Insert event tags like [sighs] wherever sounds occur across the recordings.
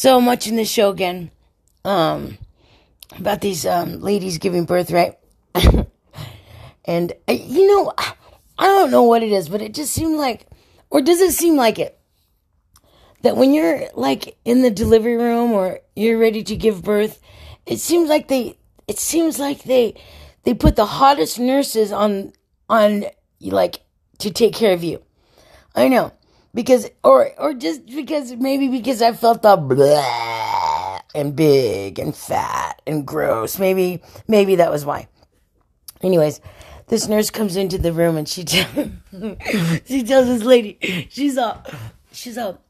So I'm watching this show again, um, about these um, ladies giving birth, right? [laughs] and uh, you know, I don't know what it is, but it just seemed like, or does it seem like it? That when you're like in the delivery room or you're ready to give birth, it seems like they, it seems like they, they put the hottest nurses on, on like to take care of you. I know because or or just because maybe because I felt the blah and big and fat and gross. Maybe maybe that was why. Anyways, this nurse comes into the room and she t- [laughs] she tells this lady she's all she's all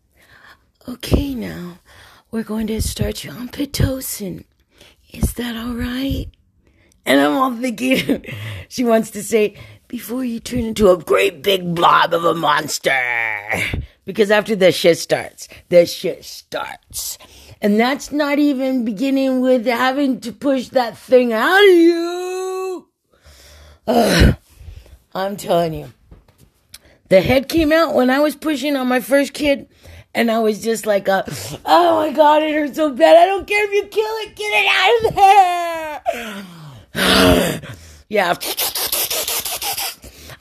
okay now we're going to start you on pitocin. Is that all right? And I'm all thinking [laughs] she wants to say before you turn into a great big blob of a monster. Because after the shit starts, the shit starts. And that's not even beginning with having to push that thing out of you. Ugh. I'm telling you. The head came out when I was pushing on my first kid. And I was just like, uh, oh my God, it hurts so bad. I don't care if you kill it. Get it out of there. [sighs] yeah.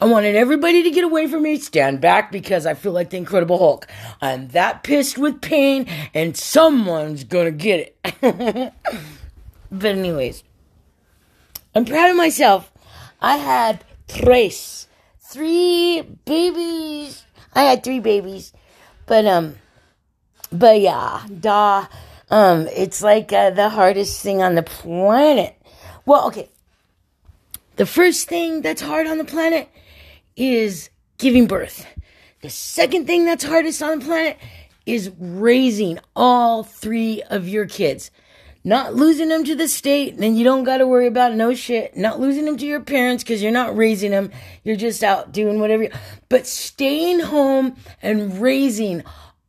I wanted everybody to get away from me, stand back because I feel like the Incredible Hulk. I'm that pissed with pain, and someone's gonna get it. [laughs] but, anyways, I'm proud of myself. I had tres, three babies. I had three babies, but um, but yeah, da, um, it's like uh, the hardest thing on the planet. Well, okay. The first thing that's hard on the planet is giving birth. The second thing that's hardest on the planet is raising all three of your kids. Not losing them to the state, then you don't got to worry about no shit. Not losing them to your parents because you're not raising them. You're just out doing whatever. You, but staying home and raising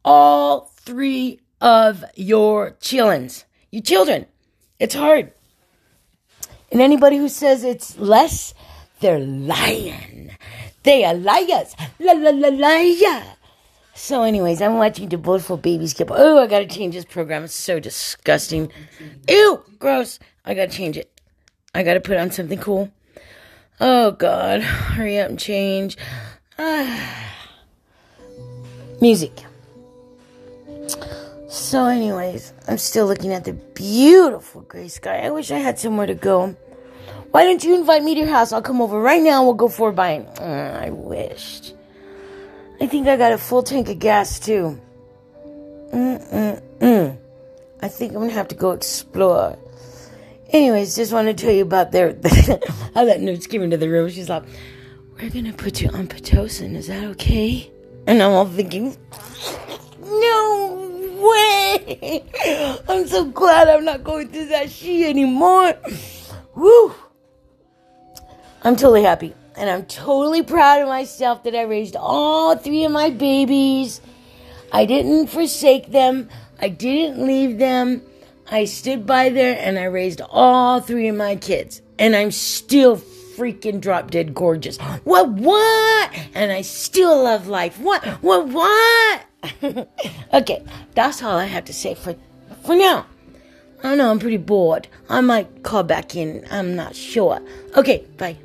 all three of your chillins, your children. It's hard. And anybody who says it's less, they're lying. They are liars. La la la liar. So, anyways, I'm watching the beautiful babies get. Oh, I gotta change this program. It's so disgusting. Ew, gross. I gotta change it. I gotta put on something cool. Oh God, hurry up and change. Ah. [sighs] Music. So, anyways, I'm still looking at the beautiful gray sky. I wish I had somewhere to go. Why don't you invite me to your house? I'll come over right now and we'll go for a bite. Uh, I wished. I think I got a full tank of gas too. Mm-mm-mm. I think I'm gonna have to go explore. Anyways, just want to tell you about their [laughs] how that nurse came into the room. She's like, "We're gonna put you on pitocin. Is that okay?" And I'm all thinking, "No way! I'm so glad I'm not going through that shit anymore." Woo! I'm totally happy. And I'm totally proud of myself that I raised all three of my babies. I didn't forsake them. I didn't leave them. I stood by there and I raised all three of my kids. And I'm still freaking drop dead gorgeous. What, what? And I still love life. What, what, what? [laughs] okay, that's all I have to say for, for now. I don't know, I'm pretty bored. I might call back in. I'm not sure. Okay, bye.